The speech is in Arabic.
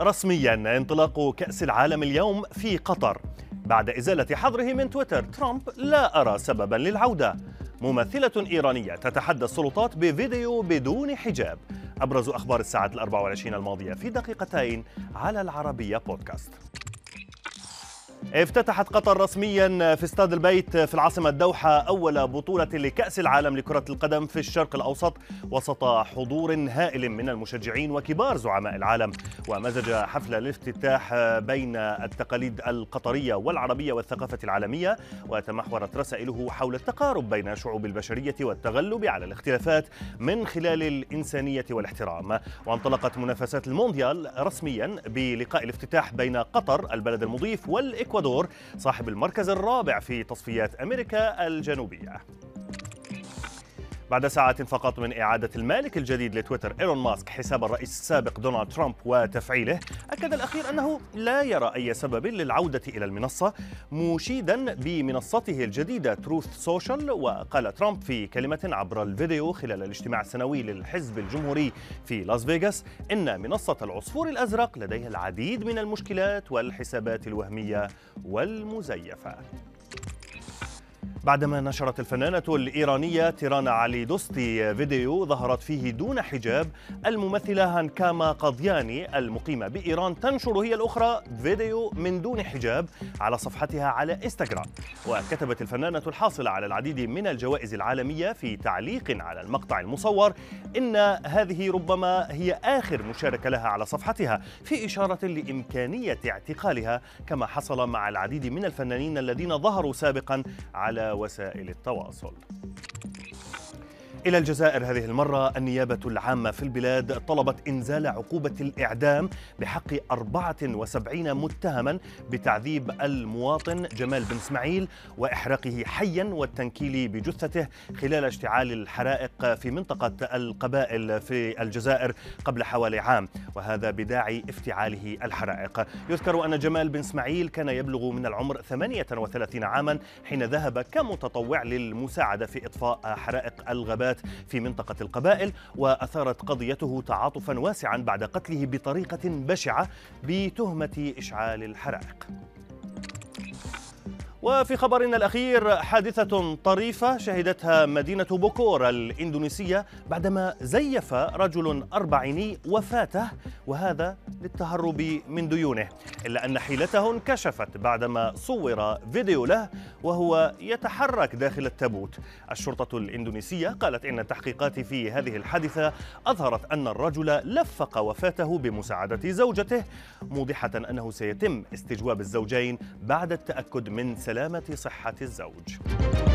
رسميا انطلاق كأس العالم اليوم في قطر. بعد إزالة حظره من تويتر ترامب لا أرى سببا للعودة. ممثلة إيرانية تتحدى السلطات بفيديو بدون حجاب. أبرز أخبار الساعة الأربع والعشرين الماضية في دقيقتين على العربية بودكاست. افتتحت قطر رسميا في استاد البيت في العاصمة الدوحة أول بطولة لكأس العالم لكرة القدم في الشرق الأوسط وسط حضور هائل من المشجعين وكبار زعماء العالم. ومزج حفل الافتتاح بين التقاليد القطرية والعربية والثقافة العالمية وتمحورت رسائله حول التقارب بين شعوب البشرية والتغلب على الاختلافات من خلال الإنسانية والاحترام. وانطلقت منافسات المونديال رسميا بلقاء الافتتاح بين قطر البلد المضيف والإكوادور الإكوادور صاحب المركز الرابع في تصفيات أمريكا الجنوبية. بعد ساعات فقط من إعادة المالك الجديد لتويتر إيلون ماسك حساب الرئيس السابق دونالد ترامب وتفعيله أكد الأخير أنه لا يرى أي سبب للعودة إلى المنصة مشيدا بمنصته الجديدة تروث سوشيال وقال ترامب في كلمة عبر الفيديو خلال الاجتماع السنوي للحزب الجمهوري في لاس فيغاس إن منصة العصفور الأزرق لديها العديد من المشكلات والحسابات الوهمية والمزيفة. بعدما نشرت الفنانة الإيرانية تيرانا علي دوستي فيديو ظهرت فيه دون حجاب الممثلة هانكاما قضياني المقيمة بإيران تنشر هي الأخرى فيديو من دون حجاب على صفحتها على إنستغرام. وكتبت الفنانة الحاصلة على العديد من الجوائز العالمية في تعليق على المقطع المصور إن هذه ربما هي آخر مشاركة لها على صفحتها في إشارة لإمكانية اعتقالها كما حصل مع العديد من الفنانين الذين ظهروا سابقا على وسائل التواصل. إلى الجزائر هذه المرة النيابة العامة في البلاد طلبت إنزال عقوبة الإعدام بحق 74 متهما بتعذيب المواطن جمال بن إسماعيل وإحراقه حيا والتنكيل بجثته خلال اشتعال الحرائق في منطقة القبائل في الجزائر قبل حوالي عام وهذا بداعي افتعاله الحرائق. يذكر أن جمال بن إسماعيل كان يبلغ من العمر 38 عاما حين ذهب كمتطوع للمساعدة في إطفاء حرائق الغابات في منطقة القبائل وأثارت قضيته تعاطفا واسعا بعد قتله بطريقة بشعة بتهمة إشعال الحرائق. وفي خبرنا الأخير حادثة طريفة شهدتها مدينة بوكور الإندونيسية بعدما زيف رجل أربعيني وفاته وهذا للتهرب من ديونه إلا أن حيلته انكشفت بعدما صور فيديو له وهو يتحرك داخل التابوت. الشرطة الإندونيسية قالت إن التحقيقات في هذه الحادثة أظهرت أن الرجل لفق وفاته بمساعدة زوجته موضحة أنه سيتم استجواب الزوجين بعد التأكد من سلامة صحة الزوج.